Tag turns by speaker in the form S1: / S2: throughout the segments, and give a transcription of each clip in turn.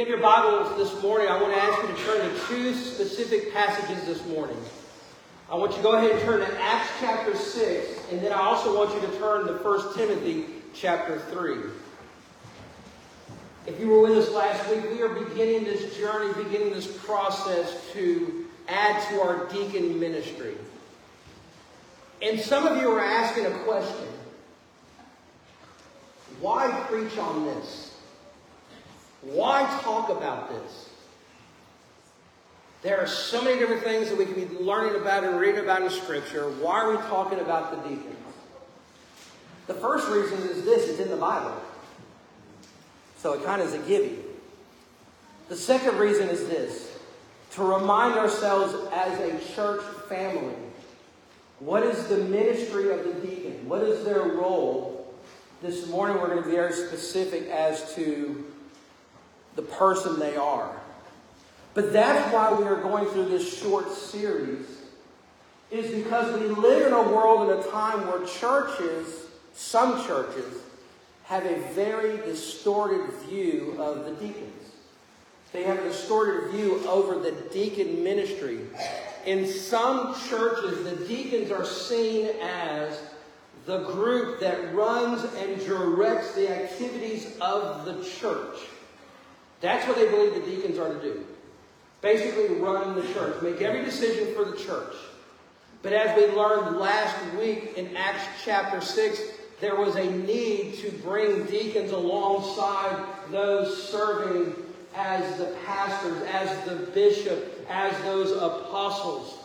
S1: you have your Bibles this morning, I want to ask you to turn to two specific passages this morning. I want you to go ahead and turn to Acts chapter 6, and then I also want you to turn to 1 Timothy chapter 3. If you were with us last week, we are beginning this journey, beginning this process to add to our deacon ministry. And some of you are asking a question Why preach on this? Why talk about this? There are so many different things that we can be learning about and reading about in Scripture. Why are we talking about the deacons? The first reason is this it's in the Bible. So it kind of is a gimme. The second reason is this to remind ourselves as a church family what is the ministry of the deacon? What is their role? This morning we're going to be very specific as to the person they are. But that's why we are going through this short series, is because we live in a world in a time where churches, some churches, have a very distorted view of the deacons. They have a distorted view over the deacon ministry. In some churches, the deacons are seen as the group that runs and directs the activities of the church. That's what they believe the deacons are to do. Basically, run the church, make every decision for the church. But as we learned last week in Acts chapter 6, there was a need to bring deacons alongside those serving as the pastors, as the bishop, as those apostles.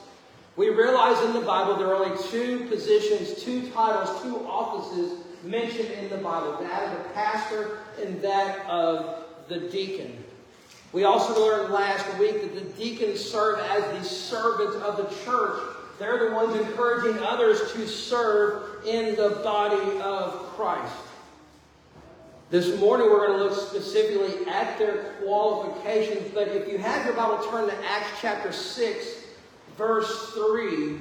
S1: We realize in the Bible there are only two positions, two titles, two offices mentioned in the Bible that of the pastor and that of the deacon. We also learned last week that the deacons serve as the servants of the church. They're the ones encouraging others to serve in the body of Christ. This morning we're going to look specifically at their qualifications, but if you have your Bible, turn to Acts chapter 6, verse 3.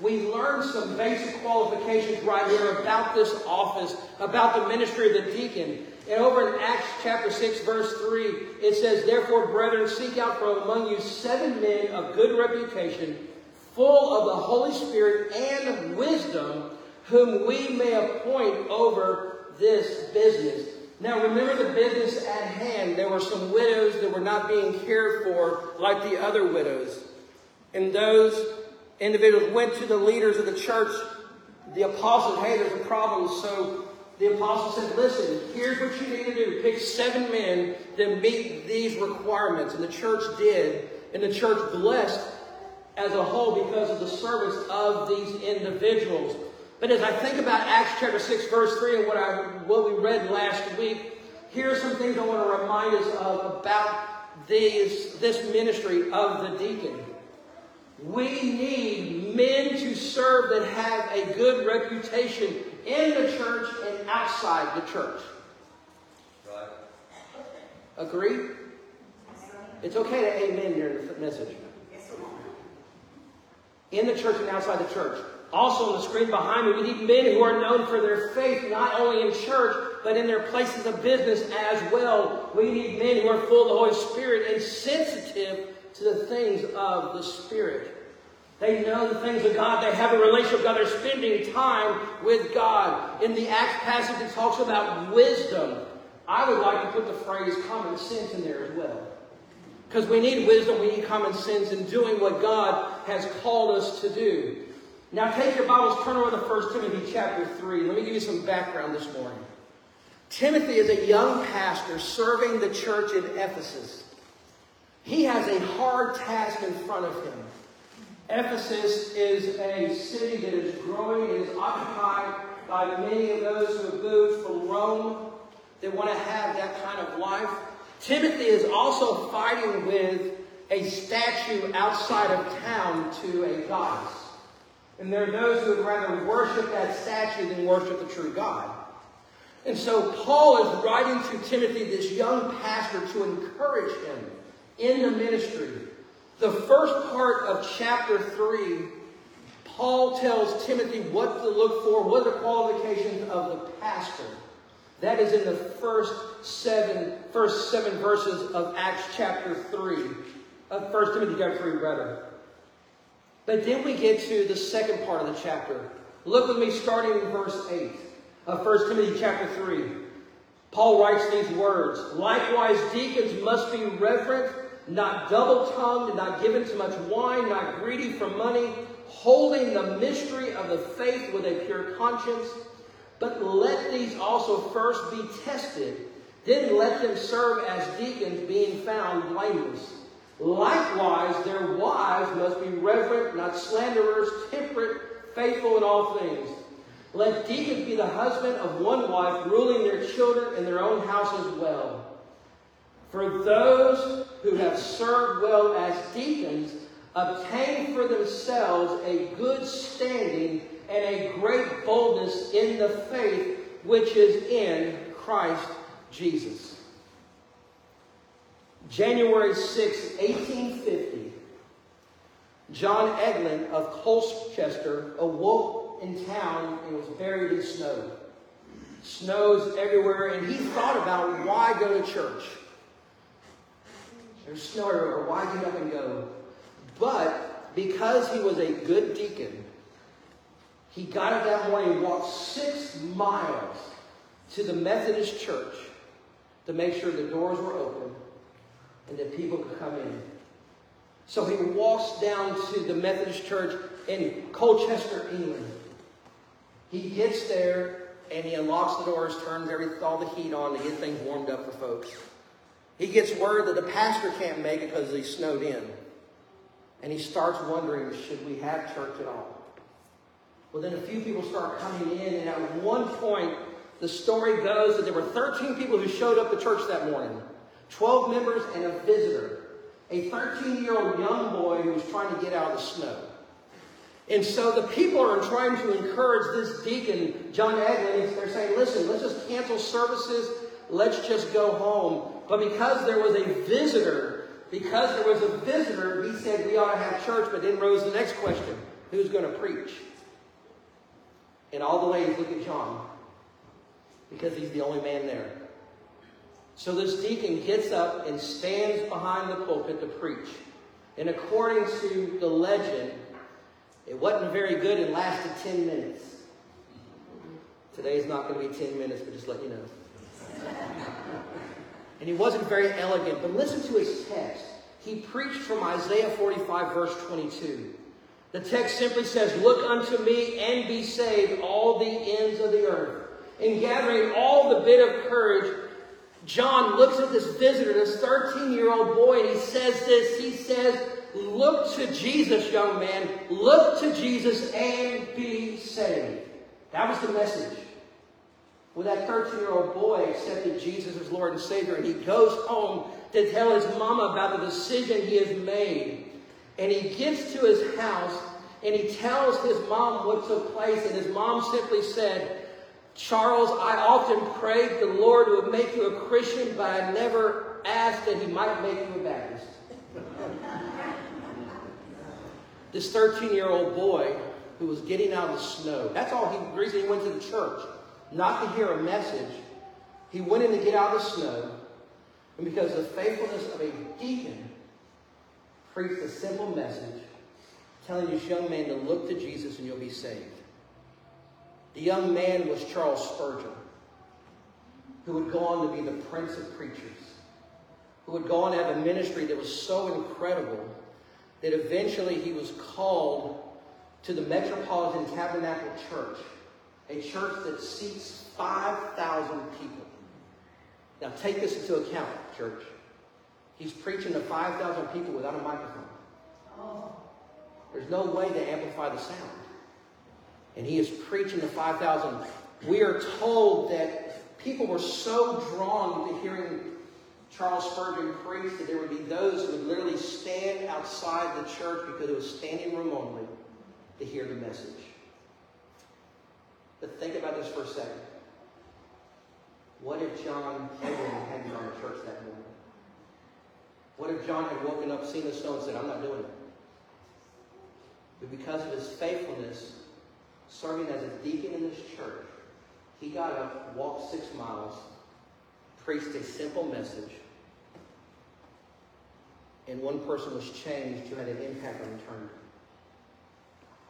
S1: We learn some basic qualifications right here about this office, about the ministry of the deacon. And over in Acts chapter 6, verse 3, it says, Therefore, brethren, seek out from among you seven men of good reputation, full of the Holy Spirit and wisdom, whom we may appoint over this business. Now, remember the business at hand. There were some widows that were not being cared for like the other widows. And those individuals went to the leaders of the church, the apostles, hey, there's a problem, so the apostle said, listen, here's what you need to do. Pick seven men that meet these requirements. And the church did. And the church blessed as a whole because of the service of these individuals. But as I think about Acts chapter 6, verse 3, and what, I, what we read last week, here are some things I want to remind us of about these, this ministry of the deacon. We need men to serve that have a good reputation in the church and outside the church. Right. Agree? It's okay to amen during the message. In the church and outside the church. Also on the screen behind me, we need men who are known for their faith, not only in church, but in their places of business as well. We need men who are full of the Holy Spirit and sensitive to the things of the Spirit. They know the things of God. They have a relationship with God. They're spending time with God. In the Acts passage, it talks about wisdom. I would like to put the phrase common sense in there as well. Because we need wisdom, we need common sense in doing what God has called us to do. Now take your Bibles, turn over to 1 Timothy chapter 3. Let me give you some background this morning. Timothy is a young pastor serving the church in Ephesus. He has a hard task in front of him. Ephesus is a city that is growing. and is occupied by many of those who have moved from Rome that want to have that kind of life. Timothy is also fighting with a statue outside of town to a goddess. And there are those who would rather worship that statue than worship the true God. And so Paul is writing to Timothy, this young pastor, to encourage him in the ministry the first part of chapter 3, Paul tells Timothy what to look for, what are the qualifications of the pastor. That is in the first seven, first seven verses of Acts chapter 3. Of 1 Timothy chapter 3, rather. But then we get to the second part of the chapter. Look with me starting in verse 8 of 1 Timothy chapter 3. Paul writes these words Likewise, deacons must be reverent, not double tongued, not given to much wine, not greedy for money, holding the mystery of the faith with a pure conscience. But let these also first be tested, then let them serve as deacons, being found blameless. Likewise, their wives must be reverent, not slanderers, temperate, faithful in all things. Let deacons be the husband of one wife, ruling their children and their own house as well. For those who have served well as deacons obtain for themselves a good standing and a great boldness in the faith which is in Christ Jesus. January 6, 1850, John Eglin of Colchester awoke in town and was buried in snow. Snows everywhere, and he thought about why go to church. There's snow everywhere. Why get up and go? But because he was a good deacon, he got up that morning and walked six miles to the Methodist church to make sure the doors were open and that people could come in. So he walks down to the Methodist church in Colchester, England. He gets there and he unlocks the doors, turns every, all the heat on to get things warmed up for folks. He gets word that the pastor can't make it because he snowed in. And he starts wondering, should we have church at all? Well, then a few people start coming in, and at one point, the story goes that there were 13 people who showed up to church that morning 12 members and a visitor, a 13 year old young boy who was trying to get out of the snow. And so the people are trying to encourage this deacon, John Eglin. They're saying, listen, let's just cancel services. Let's just go home. But because there was a visitor, because there was a visitor, he said we ought to have church. But then rose the next question who's going to preach? And all the ladies look at John because he's the only man there. So this deacon gets up and stands behind the pulpit to preach. And according to the legend, it wasn't very good and lasted 10 minutes. Today's not going to be 10 minutes, but just let you know. And he wasn't very elegant, but listen to his text. He preached from Isaiah 45, verse 22. The text simply says, Look unto me and be saved, all the ends of the earth. In gathering all the bit of courage, John looks at this visitor, this 13 year old boy, and he says this. He says, Look to Jesus, young man. Look to Jesus and be saved. That was the message. When that 13 year old boy accepted Jesus as Lord and Savior, and he goes home to tell his mama about the decision he has made. And he gets to his house and he tells his mom what took place. And his mom simply said, Charles, I often prayed the Lord would make you a Christian, but I never asked that he might make you a Baptist. this 13 year old boy who was getting out of the snow, that's all he, the reason he went to the church, not to hear a message. He went in to get out of the snow, and because the faithfulness of a deacon, preached a simple message telling this young man to look to Jesus and you'll be saved. The young man was Charles Spurgeon, who would go on to be the prince of preachers, who would go on to have a ministry that was so incredible that eventually he was called to the Metropolitan Tabernacle Church, a church that seats 5,000 people. Now take this into account, church. He's preaching to 5,000 people without a microphone. There's no way to amplify the sound. And he is preaching to 5,000. We are told that people were so drawn to hearing Charles Spurgeon preach that there would be those who would literally stand outside the church because it was standing room only to hear the message. But think about this for a second. What if John hadn't gone to church that morning? What if John had woken up, seen the snow, and said, I'm not doing it? But because of his faithfulness, serving as a deacon in this church, He got up, walked six miles, preached a simple message, and one person was changed who had an impact on eternity.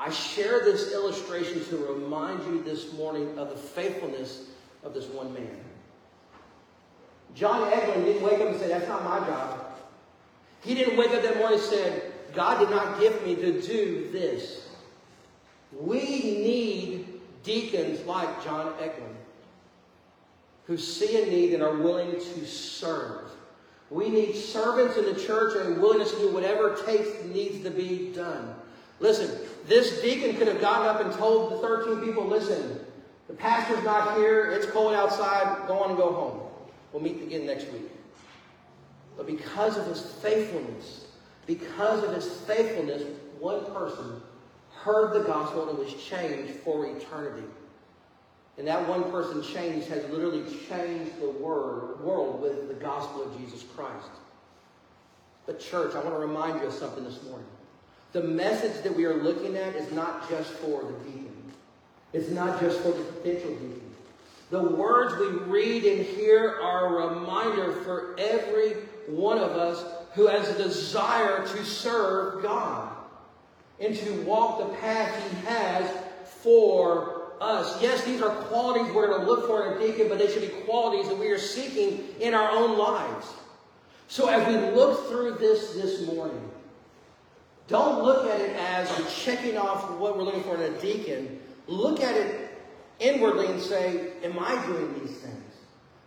S1: I share this illustration to remind you this morning of the faithfulness of this one man. John Eglin didn't wake up and say, That's not my job. He didn't wake up that morning and said, God did not give me to do this. We need deacons like John Eglin who see a need and are willing to serve. We need servants in the church and willingness to do whatever takes needs to be done. Listen, this deacon could have gotten up and told the 13 people, listen, the pastor's not here, it's cold outside, go on and go home. We'll meet again next week. But because of his faithfulness, because of his faithfulness, one person heard the gospel and was changed for eternity. And that one person changed has literally changed the word, world with the gospel of Jesus Christ. But, church, I want to remind you of something this morning. The message that we are looking at is not just for the deacon, it's not just for the potential deacon. The words we read and hear are a reminder for every one of us who has a desire to serve God and to walk the path He has for us. Yes, these are qualities we're going to look for in a deacon, but they should be qualities that we are seeking in our own lives. So as we look through this this morning, don't look at it as I'm checking off what we're looking for in a deacon. Look at it inwardly and say, Am I doing these things?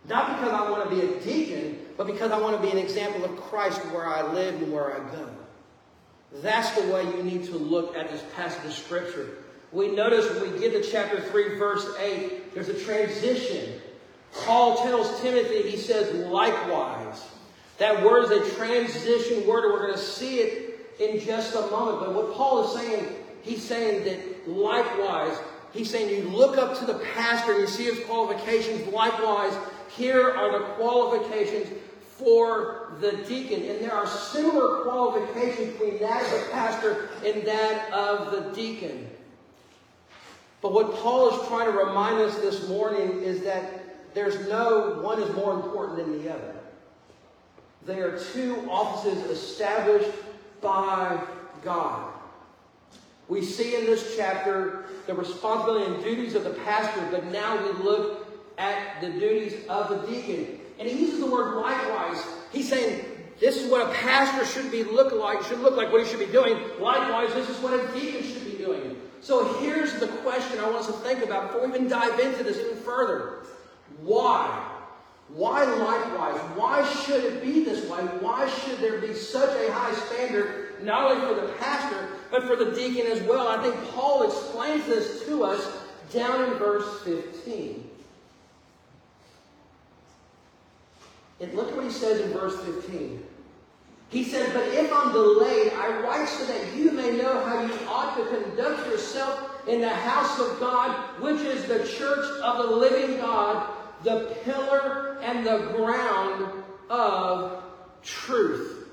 S1: Not because I want to be a deacon, but because I want to be an example of Christ where I live and where I go. That's the way you need to look at this passage of Scripture. We notice when we get to chapter 3, verse 8, there's a transition. Paul tells Timothy, he says, likewise. That word is a transition word, and we're going to see it in just a moment. But what Paul is saying, he's saying that likewise, he's saying you look up to the pastor and you see his qualifications. Likewise, here are the qualifications for the deacon. And there are similar qualifications between that of the pastor and that of the deacon. But what Paul is trying to remind us this morning is that there's no one is more important than the other. They are two offices established by God. We see in this chapter the responsibility and duties of the pastor, but now we look at the duties of the deacon. And he uses the word likewise. He's saying this is what a pastor should be look like, should look like what he should be doing. Likewise, this is what a deacon should be doing. So here's the question I want us to think about before we even dive into this even further. Why? Why likewise? Why should it be this way? Why should there be such a high standard, not only for the pastor, but for the deacon as well? I think Paul explains this to us down in verse 15. And look at what he says in verse 15. He says, But if I'm delayed, I write so that you may know how you ought to conduct yourself in the house of God, which is the church of the living God, the pillar and the ground of truth.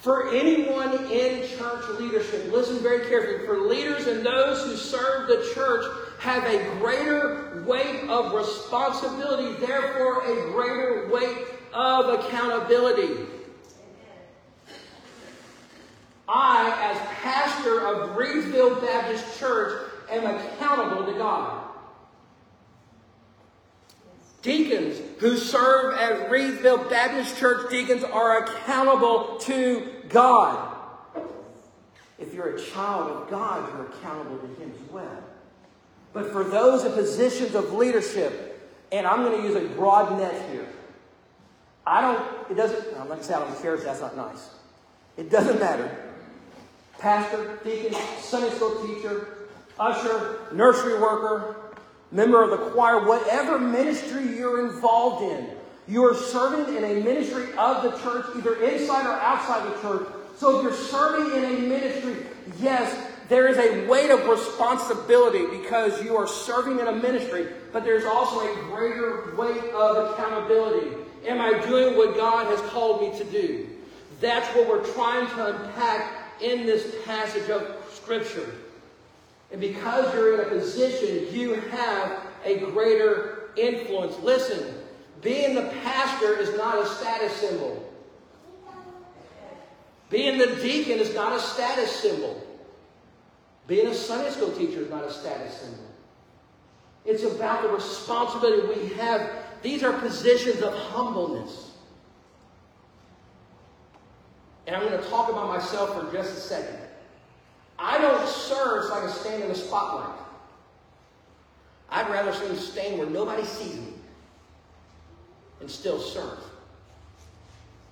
S1: For anyone in church leadership, listen very carefully. For leaders and those who serve the church have a greater weight of responsibility, therefore, a greater weight of accountability. I, as pastor of Breedsville Baptist Church, am accountable to God. Deacons who serve at Reedsville Baptist Church, deacons are accountable to God. If you're a child of God, you're accountable to Him as well. But for those in positions of leadership, and I'm going to use a broad net here. I don't, it doesn't, I'm not going to say I don't care if that's not nice. It doesn't matter. Pastor, deacon, Sunday school teacher, usher, nursery worker, member of the choir, whatever ministry you're involved in, you are serving in a ministry of the church, either inside or outside the church. So if you're serving in a ministry, yes, there is a weight of responsibility because you are serving in a ministry, but there's also a greater weight of accountability. Am I doing what God has called me to do? That's what we're trying to unpack in this passage of Scripture. And because you're in a position, you have a greater influence. Listen, being the pastor is not a status symbol. Being the deacon is not a status symbol. Being a Sunday school teacher is not a status symbol. It's about the responsibility we have. These are positions of humbleness. And I'm going to talk about myself for just a second. I don't serve so I can stand in the spotlight. I'd rather stand where nobody sees me and still serve.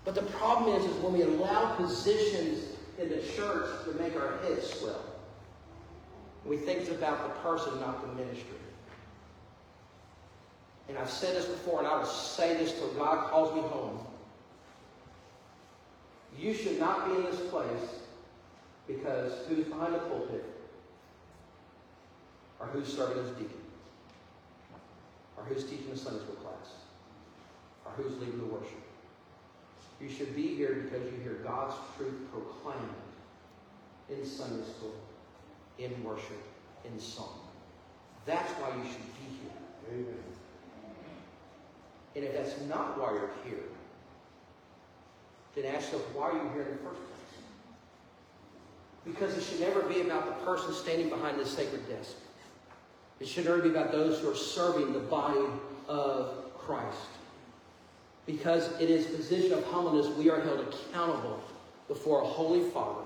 S1: But the problem is, is when we allow positions in the church to make our heads swell. We think it's about the person, not the ministry. And I've said this before, and I will say this till God calls me home. You should not be in this place because who's behind the pulpit? Or who's serving as deacon? Or who's teaching the Sunday school class? Or who's leading the worship? You should be here because you hear God's truth proclaimed in Sunday school, in worship, in song. That's why you should be here. Amen. And if that's not why you're here, then ask yourself, why are you here in the first place? Because it should never be about the person standing behind this sacred desk. It should never be about those who are serving the body of Christ. Because it is position of humbleness, we are held accountable before a holy Father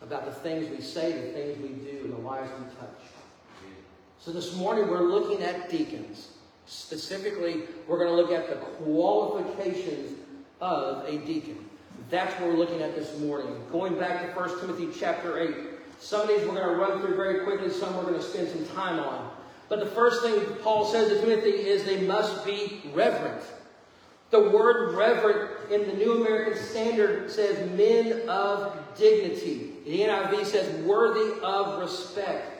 S1: about the things we say, the things we do, and the lives we touch. So this morning we're looking at deacons. Specifically, we're going to look at the qualifications of a deacon. That's what we're looking at this morning. Going back to 1 Timothy chapter 8. Some of these we're going to run through very quickly, some we're going to spend some time on. But the first thing Paul says to Timothy is they must be reverent. The word reverent in the New American Standard says men of dignity. The NIV says worthy of respect.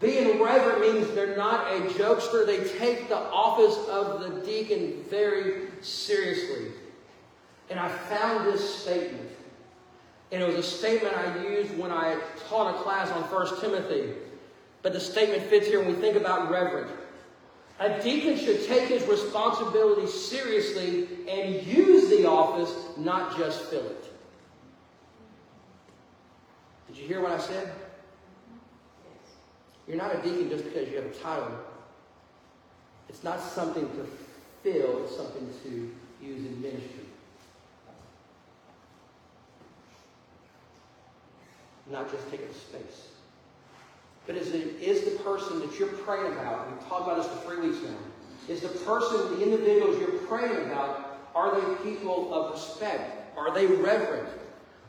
S1: Being reverent means they're not a jokester. They take the office of the deacon very seriously. And I found this statement. And it was a statement I used when I taught a class on 1 Timothy. But the statement fits here when we think about reverence. A deacon should take his responsibility seriously and use the office, not just fill it. Did you hear what I said? You're not a deacon just because you have a title. It's not something to fill, it's something to use in ministry. Not just take up space. But is, it, is the person that you're praying about, we've talked about this for three weeks now, is the person, the individuals you're praying about, are they people of respect? Are they reverent?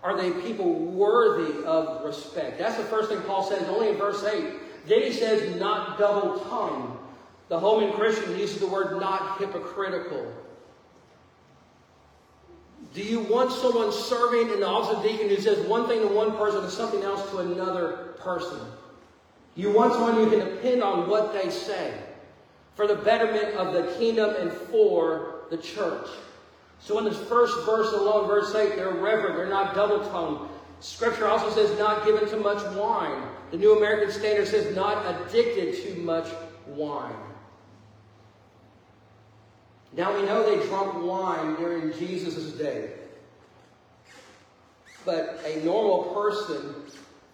S1: Are they people worthy of respect? That's the first thing Paul says, only in verse 8. Then he says, not double tongued. The Holman Christian uses the word not hypocritical. Do you want someone serving in the office of deacon who says one thing to one person and something else to another person? You want someone you can depend on what they say for the betterment of the kingdom and for the church. So in this first verse alone, verse 8, they're reverent, they're not double-tongued. Scripture also says not given to much wine. The New American Standard says not addicted to much wine. Now we know they drank wine during Jesus' day. But a normal person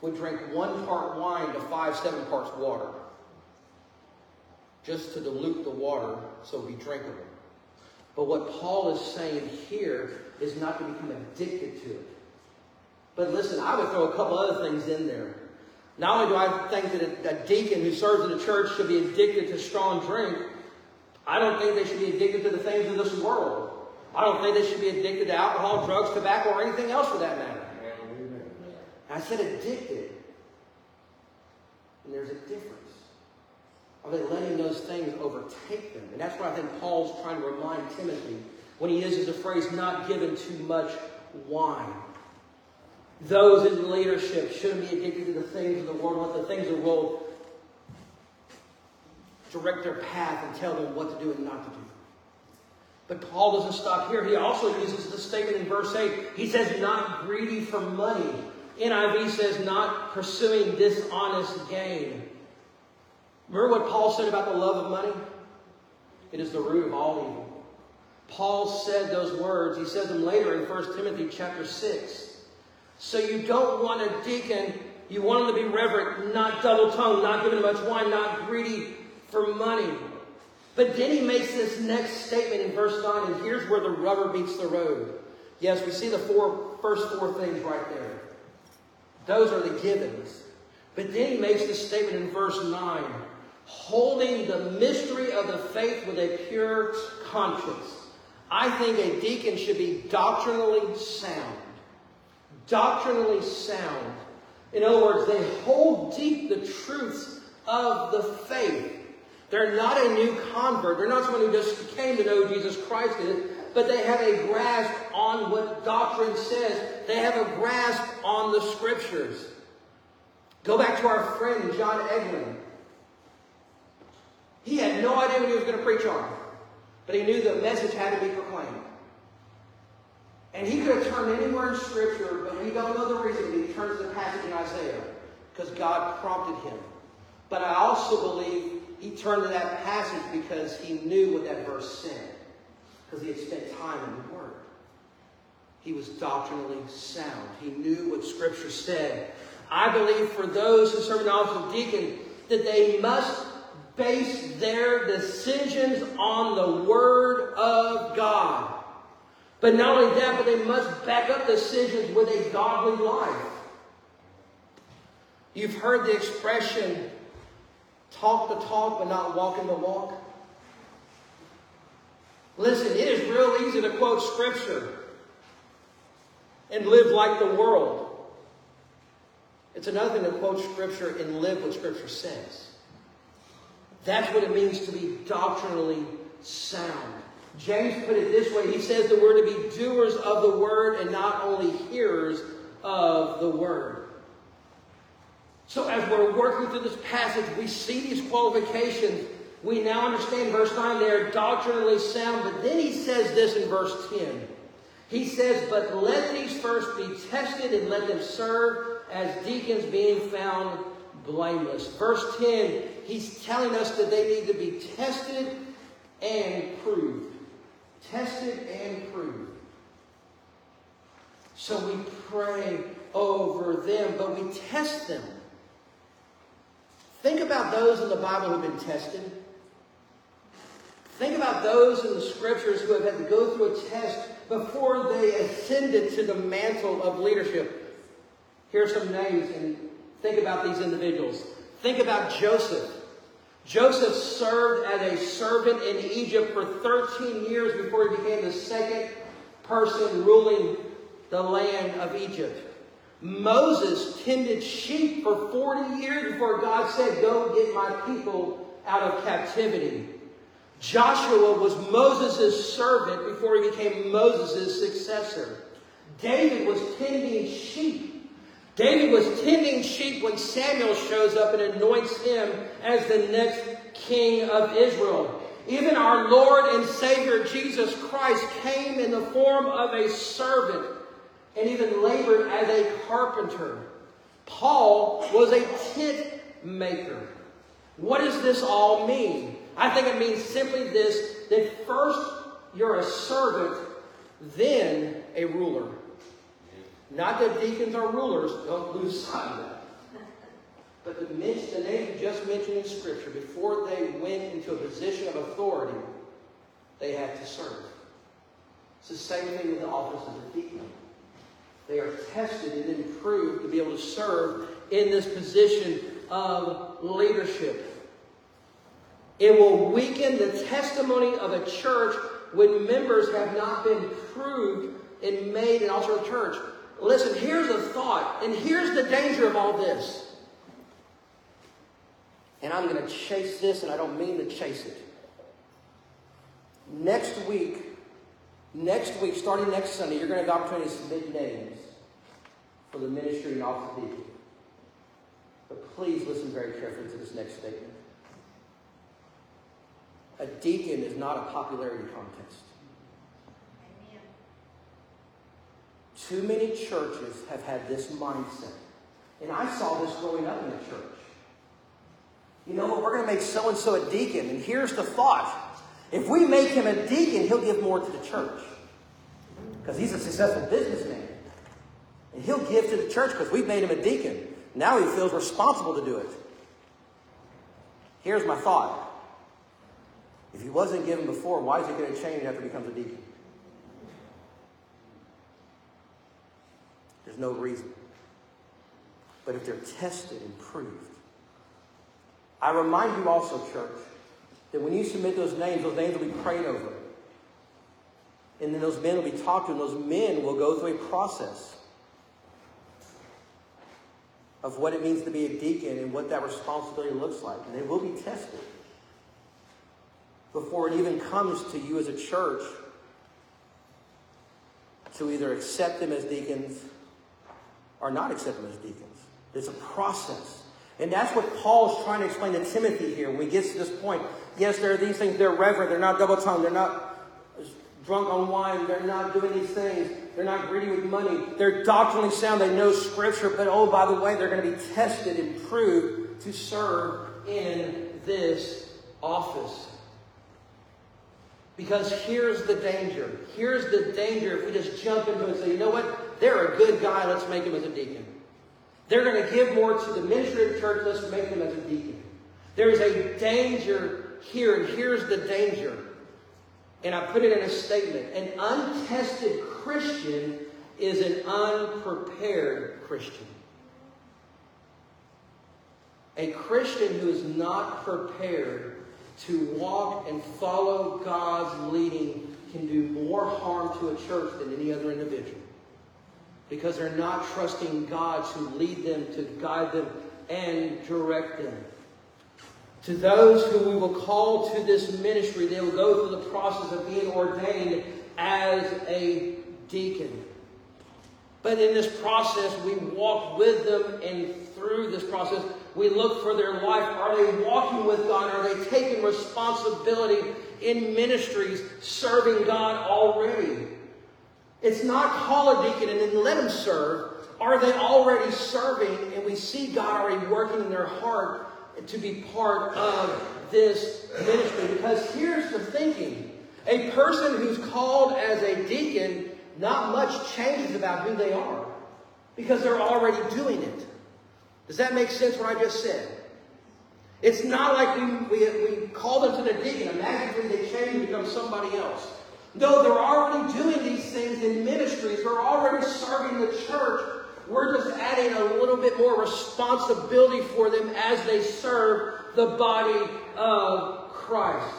S1: would drink one part wine to five, seven parts water. Just to dilute the water so it'd be drinkable. But what Paul is saying here is not to become addicted to it. But listen, I would throw a couple other things in there. Not only do I think that a deacon who serves in the church should be addicted to strong drink, I don't think they should be addicted to the things of this world. I don't think they should be addicted to alcohol, drugs, tobacco, or anything else for that matter. I said addicted. And there's a difference. Are they letting those things overtake them? And that's what I think Paul's trying to remind Timothy when he uses the phrase not given too much wine. Those in leadership shouldn't be addicted to the things of the world, let the things of the world direct their path and tell them what to do and not to do. But Paul doesn't stop here. He also uses the statement in verse 8. He says, not greedy for money. NIV says, not pursuing dishonest gain. Remember what Paul said about the love of money? It is the root of all evil. Paul said those words. He says them later in 1 Timothy chapter 6. So you don't want a deacon, you want him to be reverent, not double-tongued, not giving much wine, not greedy for money. But then he makes this next statement in verse 9, and here's where the rubber meets the road. Yes, we see the four, first four things right there. Those are the givens. But then he makes this statement in verse 9 holding the mystery of the faith with a pure conscience. I think a deacon should be doctrinally sound. Doctrinally sound. In other words, they hold deep the truths of the faith. They're not a new convert. They're not someone who just came to know Jesus Christ, but they have a grasp on what doctrine says. They have a grasp on the scriptures. Go back to our friend John Eglin. He had no idea what he was going to preach on, but he knew the message had to be proclaimed. And he could have turned anywhere in Scripture, but we don't know the reason. He turns to the passage in Isaiah because God prompted him. But I also believe he turned to that passage because he knew what that verse said, because he had spent time in the Word. He was doctrinally sound. He knew what Scripture said. I believe for those who serve in the office of deacon that they must base their decisions on the Word of God. But not only that, but they must back up decisions with a godly life. You've heard the expression, talk the talk but not walking the walk. Listen, it is real easy to quote Scripture and live like the world. It's another thing to quote Scripture and live what Scripture says. That's what it means to be doctrinally sound. James put it this way. He says that we're to be doers of the word and not only hearers of the word. So as we're working through this passage, we see these qualifications. We now understand verse 9, they are doctrinally sound. But then he says this in verse 10. He says, But let these first be tested and let them serve as deacons being found blameless. Verse 10, he's telling us that they need to be tested and proved. Tested and proved. So we pray over them, but we test them. Think about those in the Bible who've been tested. Think about those in the scriptures who have had to go through a test before they ascended to the mantle of leadership. Here are some names, and think about these individuals. Think about Joseph. Joseph served as a servant in Egypt for 13 years before he became the second person ruling the land of Egypt. Moses tended sheep for 40 years before God said, Go get my people out of captivity. Joshua was Moses' servant before he became Moses' successor. David was tending sheep David was tending sheep when Samuel shows up and anoints him as the next king of Israel. Even our Lord and Savior Jesus Christ came in the form of a servant and even labored as a carpenter. Paul was a tent maker. What does this all mean? I think it means simply this that first you're a servant, then a ruler. Not that deacons are rulers, don't lose sight of that. But the, the names just mentioned in Scripture, before they went into a position of authority, they had to serve. It's the same thing with the office of a deacon. They are tested and then proved to be able to serve in this position of leadership. It will weaken the testimony of a church when members have not been proved and made an altar of church. Listen, here's a thought, and here's the danger of all this. And I'm going to chase this, and I don't mean to chase it. Next week, next week, starting next Sunday, you're going to have the opportunity to submit names for the ministry and office of deacon. But please listen very carefully to this next statement. A deacon is not a popularity contest. Amen. Too many churches have had this mindset. And I saw this growing up in the church. you know what, we're going to make so and so a deacon. And here's the thought if we make him a deacon, he'll give more to the church. Because he's a successful businessman. And he'll give to the church because we've made him a deacon. Now he feels responsible to do it. Here's my thought. If he wasn't given before, why is he going to change after he becomes a deacon? There's no reason. But if they're tested and proved, I remind you also, church, that when you submit those names, those names will be prayed over. And then those men will be talked to, and those men will go through a process of what it means to be a deacon and what that responsibility looks like. And they will be tested before it even comes to you as a church to either accept them as deacons or not accept them as deacons. There's a process. And that's what Paul's trying to explain to Timothy here when he gets to this point. Yes, there are these things, they're reverent, they're not double tongued, they're not drunk on wine, they're not doing these things, they're not greedy with money, they're doctrinally sound, they know scripture, but oh, by the way, they're going to be tested and proved to serve in this office. Because here's the danger. Here's the danger if we just jump into it and say, you know what? They're a good guy, let's make him as a deacon. They're going to give more to the ministry of the church, let's make them as a deacon. There's a danger here, and here's the danger. And I put it in a statement. An untested Christian is an unprepared Christian. A Christian who is not prepared to walk and follow God's leading can do more harm to a church than any other individual. Because they're not trusting God to lead them, to guide them, and direct them. To those who we will call to this ministry, they will go through the process of being ordained as a deacon. But in this process, we walk with them, and through this process, we look for their life. Are they walking with God? Are they taking responsibility in ministries, serving God already? It's not call a deacon and then let them serve. Are they already serving and we see God already working in their heart to be part of this ministry? Because here's the thinking. A person who's called as a deacon, not much changes about who they are because they're already doing it. Does that make sense what I just said? It's not like we, we, we call them to the deacon and magically they change and become somebody else. No, they're already doing these things in ministries. They're already serving the church. We're just adding a little bit more responsibility for them as they serve the body of Christ.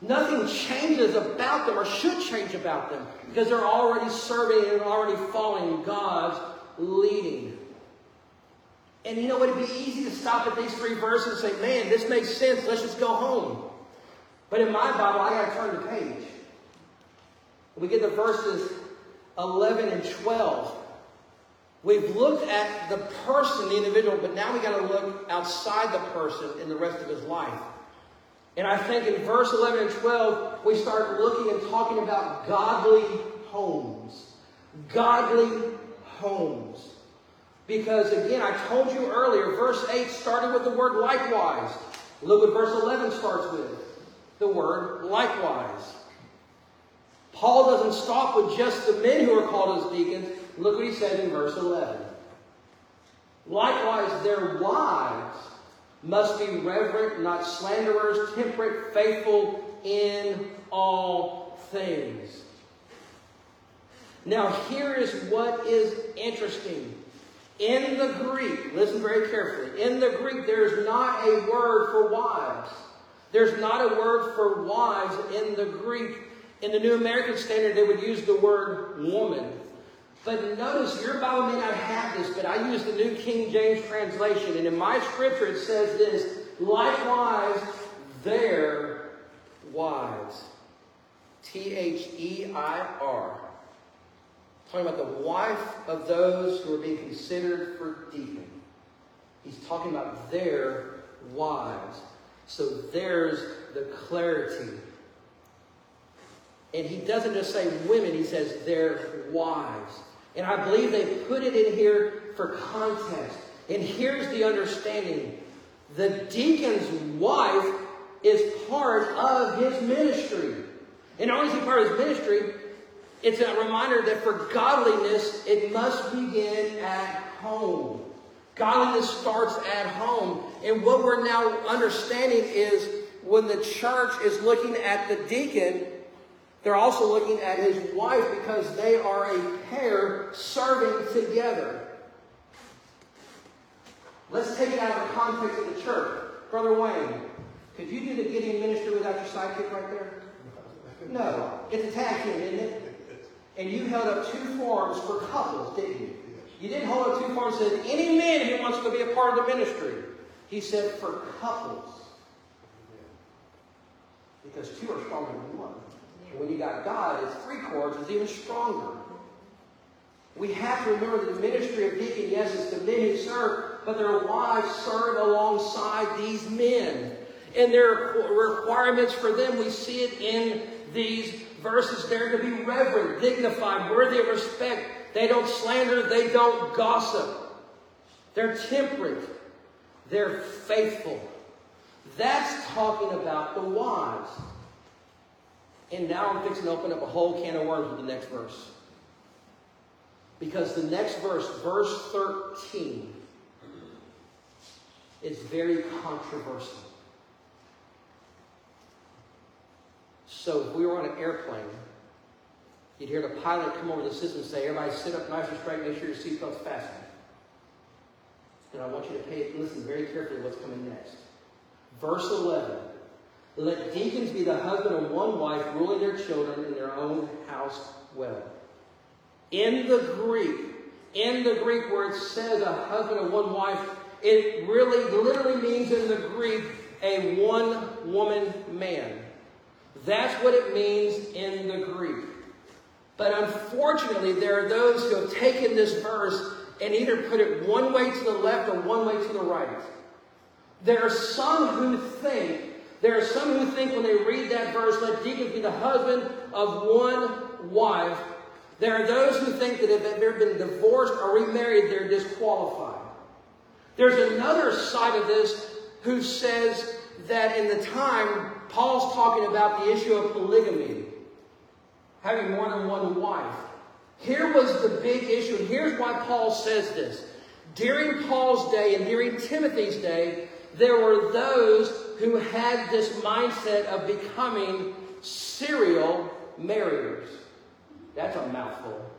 S1: Nothing changes about them or should change about them because they're already serving and already following God's leading. And you know what? It'd be easy to stop at these three verses and say, man, this makes sense. Let's just go home. But in my Bible, I got to turn the page. We get to verses 11 and 12. We've looked at the person, the individual, but now we got to look outside the person in the rest of his life. And I think in verse 11 and 12, we start looking and talking about godly homes. Godly homes. Because again, I told you earlier, verse 8 started with the word likewise. Look what verse 11 starts with the word likewise. Paul doesn't stop with just the men who are called as deacons. Look what he says in verse 11. Likewise, their wives must be reverent, not slanderers, temperate, faithful in all things. Now, here is what is interesting. In the Greek, listen very carefully. In the Greek, there's not a word for wives. There's not a word for wives in the Greek. In the New American Standard, they would use the word woman. But notice, your Bible may not have this, but I use the New King James translation. And in my scripture, it says this likewise, their wives. T H E I R. Talking about the wife of those who are being considered for deacon. He's talking about their wives. So there's the clarity and he doesn't just say women, he says their wives. And I believe they put it in here for context. And here's the understanding The deacon's wife is part of his ministry. And not only is he part of his ministry, it's a reminder that for godliness, it must begin at home. Godliness starts at home. And what we're now understanding is when the church is looking at the deacon, they're also looking at his wife because they are a pair serving together. Let's take it out of the context of the church. Brother Wayne, could you do the Gideon ministry without your sidekick right there? No. It's a tag team, isn't it? And you held up two forms for couples, didn't you? You didn't hold up two forms and said, any man who wants to be a part of the ministry. He said, for couples. Because two are stronger than one. And when you got God, it's three chords, it's even stronger. We have to remember that the ministry of deacon, yes, is to men who serve, but their wives serve alongside these men. And their requirements for them, we see it in these verses. They're to be reverent, dignified, worthy of respect. They don't slander, they don't gossip. They're temperate, they're faithful. That's talking about the wives. And now I'm fixing to open up a whole can of worms with the next verse. Because the next verse, verse 13, is very controversial. So if we were on an airplane, you'd hear the pilot come over the system and say, everybody sit up nice and straight, make sure your seatbelt's fastened. And I want you to pay listen very carefully to what's coming next. Verse 11. Let deacons be the husband of one wife, ruling their children in their own house well. In the Greek, in the Greek where it says a husband of one wife, it really literally means in the Greek a one woman man. That's what it means in the Greek. But unfortunately, there are those who have taken this verse and either put it one way to the left or one way to the right. There are some who think, there are some who think when they read that verse, let deacons be the husband of one wife. There are those who think that if they've been divorced or remarried, they're disqualified. There's another side of this who says that in the time, Paul's talking about the issue of polygamy, having more than one wife. Here was the big issue, and here's why Paul says this. During Paul's day and during Timothy's day, there were those who had this mindset of becoming serial marriers. That's a mouthful.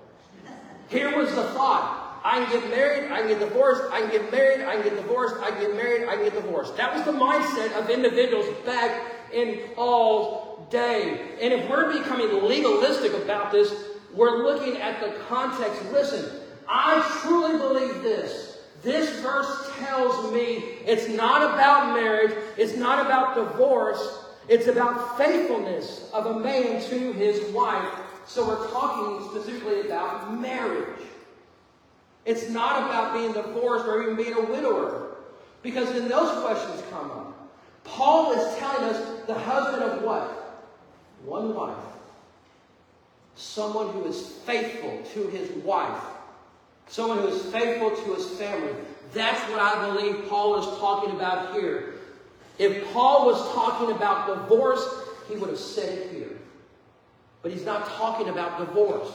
S1: Here was the thought. I can get married, I can get divorced, I can get married, I can get divorced, I can get married, I can get divorced. That was the mindset of individuals back in Paul's day. And if we're becoming legalistic about this, we're looking at the context. Listen, I truly believe this. This verse tells me it's not about marriage, it's not about divorce, it's about faithfulness of a man to his wife. So we're talking specifically about marriage. It's not about being divorced or even being a widower. Because then those questions come up. Paul is telling us the husband of what? One wife. Someone who is faithful to his wife. Someone who is faithful to his family. That's what I believe Paul is talking about here. If Paul was talking about divorce, he would have said it here. But he's not talking about divorce.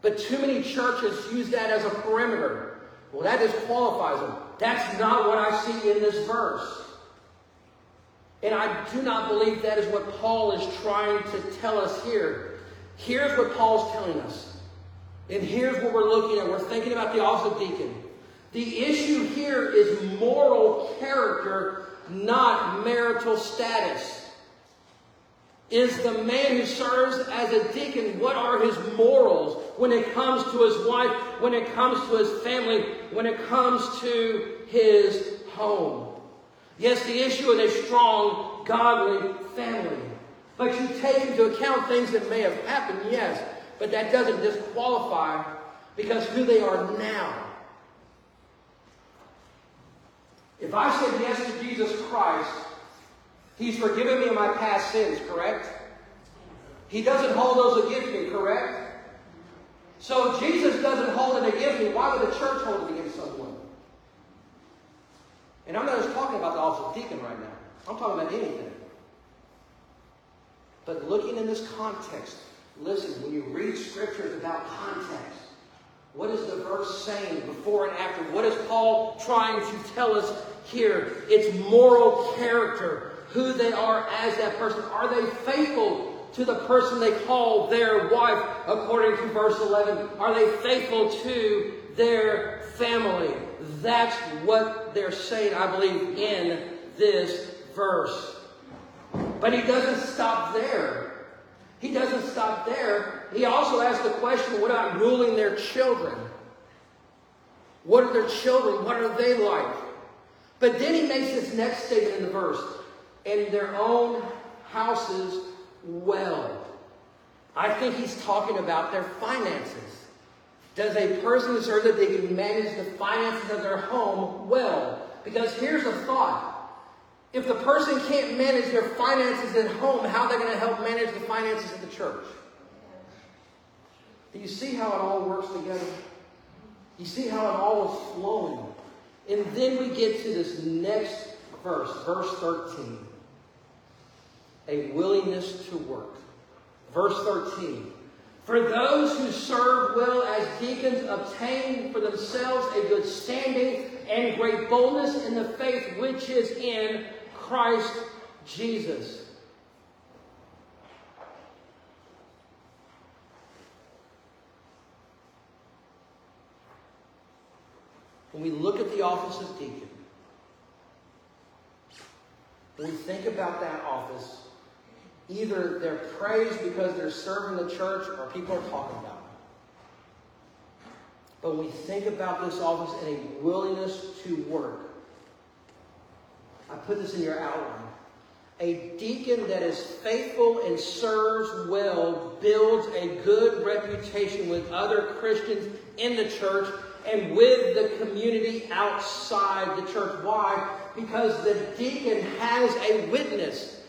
S1: But too many churches use that as a perimeter. Well, that disqualifies them. That's not what I see in this verse. And I do not believe that is what Paul is trying to tell us here. Here's what Paul's telling us. And here's what we're looking at. We're thinking about the office of deacon. The issue here is moral character, not marital status. Is the man who serves as a deacon, what are his morals when it comes to his wife, when it comes to his family, when it comes to his home? Yes, the issue is a strong, godly family. But you take into account things that may have happened, yes, but that doesn't disqualify because who they are now. If I said yes to Jesus Christ, He's forgiven me of my past sins, correct? He doesn't hold those against me, correct? So Jesus doesn't hold it against me, why would the church hold it against someone? And I'm not just talking about the office of deacon right now. I'm talking about anything. But looking in this context, listen, when you read scriptures about context. What is the verse saying before and after? What is Paul trying to tell us here? It's moral character, who they are as that person. Are they faithful to the person they call their wife, according to verse 11? Are they faithful to their family? That's what they're saying, I believe, in this verse. But he doesn't stop there. He doesn't stop there. He also asks the question what about ruling their children? What are their children? What are they like? But then he makes this next statement in the verse in their own houses well. I think he's talking about their finances. Does a person deserve that they can manage the finances of their home well? Because here's a thought. If the person can't manage their finances at home, how are they going to help manage the finances of the church? Do you see how it all works together? You see how it all is flowing. And then we get to this next verse, verse 13 a willingness to work. Verse 13. For those who serve well as deacons obtain for themselves a good standing and great boldness in the faith which is in Christ Jesus. When we look at the office of deacon, when we think about that office, either they're praised because they're serving the church or people are talking about them. But when we think about this office and a willingness to work, I put this in your outline. A deacon that is faithful and serves well builds a good reputation with other Christians in the church and with the community outside the church. Why? Because the deacon has a witness.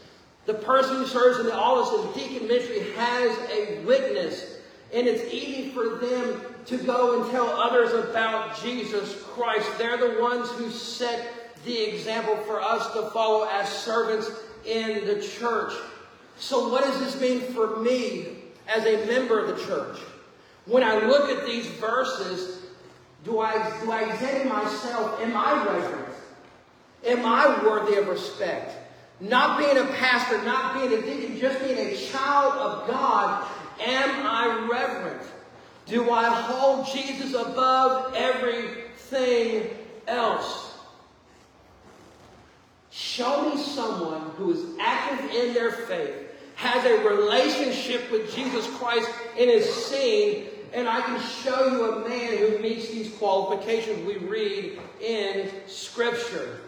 S1: The person who serves in the office of deacon ministry has a witness. And it's easy for them to go and tell others about Jesus Christ. They're the ones who set the example for us to follow as servants in the church. So, what does this mean for me as a member of the church? When I look at these verses, do I, do I examine myself? Am I reverent? Am I worthy of respect? Not being a pastor, not being a deacon, just being a child of God, am I reverent? Do I hold Jesus above everything else? Show me someone who is active in their faith, has a relationship with Jesus Christ, and is seen, and I can show you a man who meets these qualifications we read in Scripture.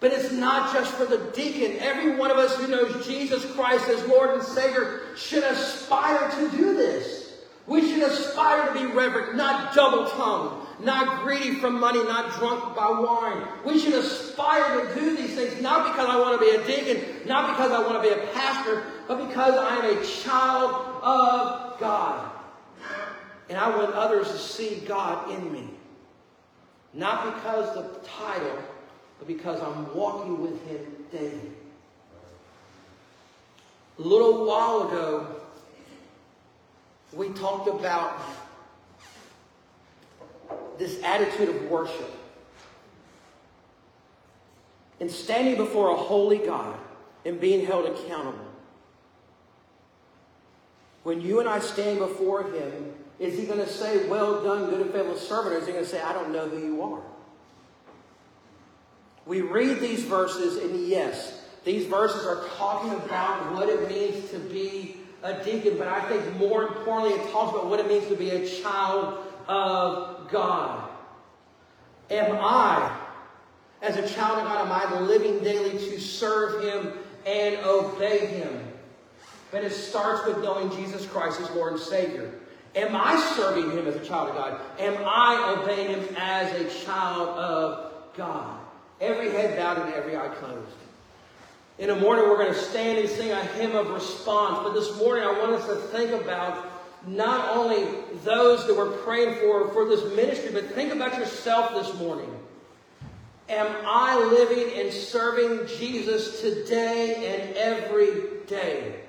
S1: But it's not just for the deacon. Every one of us who knows Jesus Christ as Lord and Savior should aspire to do this. We should aspire to be reverent, not double tongued, not greedy for money, not drunk by wine. We should aspire to do these things, not because I want to be a deacon, not because I want to be a pastor, but because I am a child of God. And I want others to see God in me. Not because the title, but because I'm walking with Him daily. A little while ago, we talked about this attitude of worship. And standing before a holy God and being held accountable. When you and I stand before Him, is He going to say, Well done, good and faithful servant? Or is He going to say, I don't know who you are? We read these verses, and yes, these verses are talking about what it means to be a deacon, but I think more importantly, it talks about what it means to be a child of God. Am I, as a child of God, am I living daily to serve Him and obey Him? But it starts with knowing Jesus Christ as Lord and Savior. Am I serving Him as a child of God? Am I obeying Him as a child of God? Every head bowed and every eye closed. In the morning, we're going to stand and sing a hymn of response. But this morning, I want us to think about not only those that we're praying for for this ministry, but think about yourself this morning. Am I living and serving Jesus today and every day?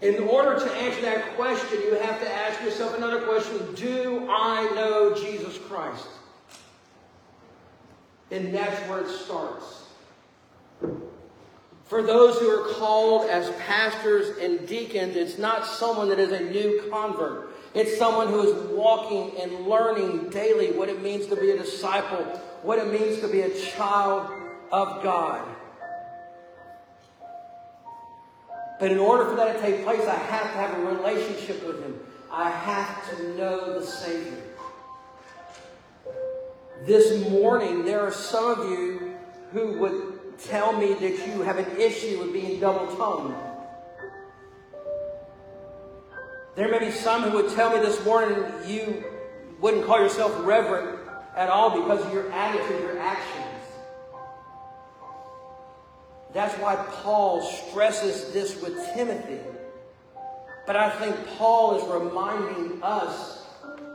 S1: In order to answer that question, you have to ask yourself another question Do I know Jesus Christ? And that's where it starts. For those who are called as pastors and deacons, it's not someone that is a new convert. It's someone who is walking and learning daily what it means to be a disciple, what it means to be a child of God. But in order for that to take place, I have to have a relationship with Him. I have to know the Savior. This morning, there are some of you who would tell me that you have an issue with being double tongued. There may be some who would tell me this morning you wouldn't call yourself reverent at all because of your attitude, your actions. That's why Paul stresses this with Timothy. But I think Paul is reminding us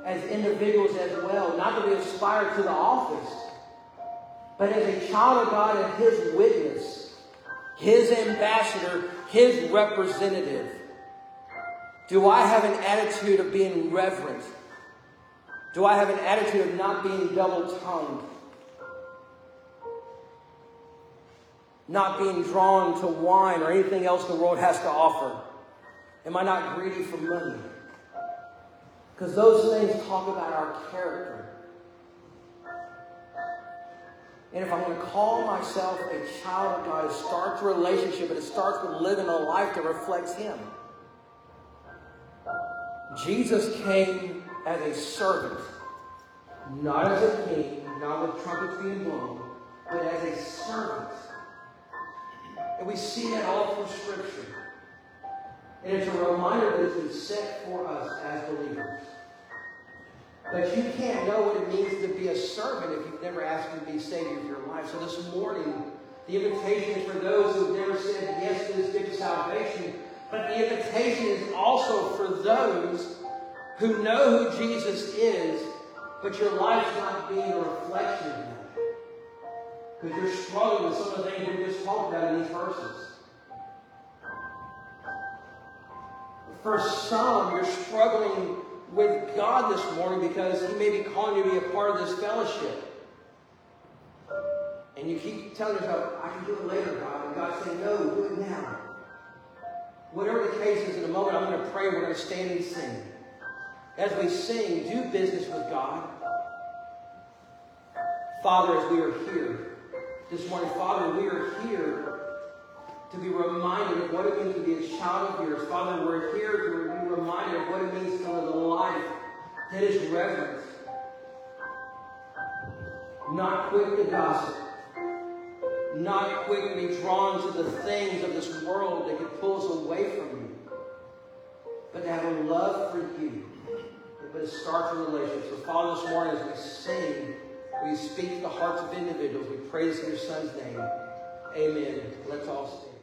S1: as individuals as well, not to be aspire to the office, but as a child of God and his witness, his ambassador, his representative. Do I have an attitude of being reverent? Do I have an attitude of not being double tongued? not being drawn to wine or anything else the world has to offer? Am I not greedy for money? Because those things talk about our character. And if I'm going to call myself a child of God, it starts relationship, but it starts with living a life that reflects Him. Jesus came as a servant, not as a king, not with trumpets being blown, but as a servant. And we see that all through Scripture. And it's a reminder that has been set for us as believers. But you can't know what it means a servant if you've never asked Him to be Savior of your life. So this morning, the invitation is for those who have never said yes to this gift of salvation. But the invitation is also for those who know who Jesus is, but your life's not being a reflection of Him. Because you're struggling with some of the things we just talked about in these verses. For some, you're struggling with God this morning because He may be calling you to be a part of this fellowship. And you keep telling yourself, I can do it later, God. And God's saying, no, do it now. Whatever the case is, in a moment, I'm going to pray. We're going to stand and sing. As we sing, do business with God. Father, as we are here, this morning, Father, we are here to be reminded of what it means to be a child of yours. Father, we're here to be reminded of what it means to live a life that is reverent, not quick to gossip, not quick to be drawn to the things of this world that could pull us away from you, but to have a love for you. But it starts a relationship. So, Father, this morning as we sing, we speak to the hearts of individuals. We praise in your Son's name. Amen. Let's all stand.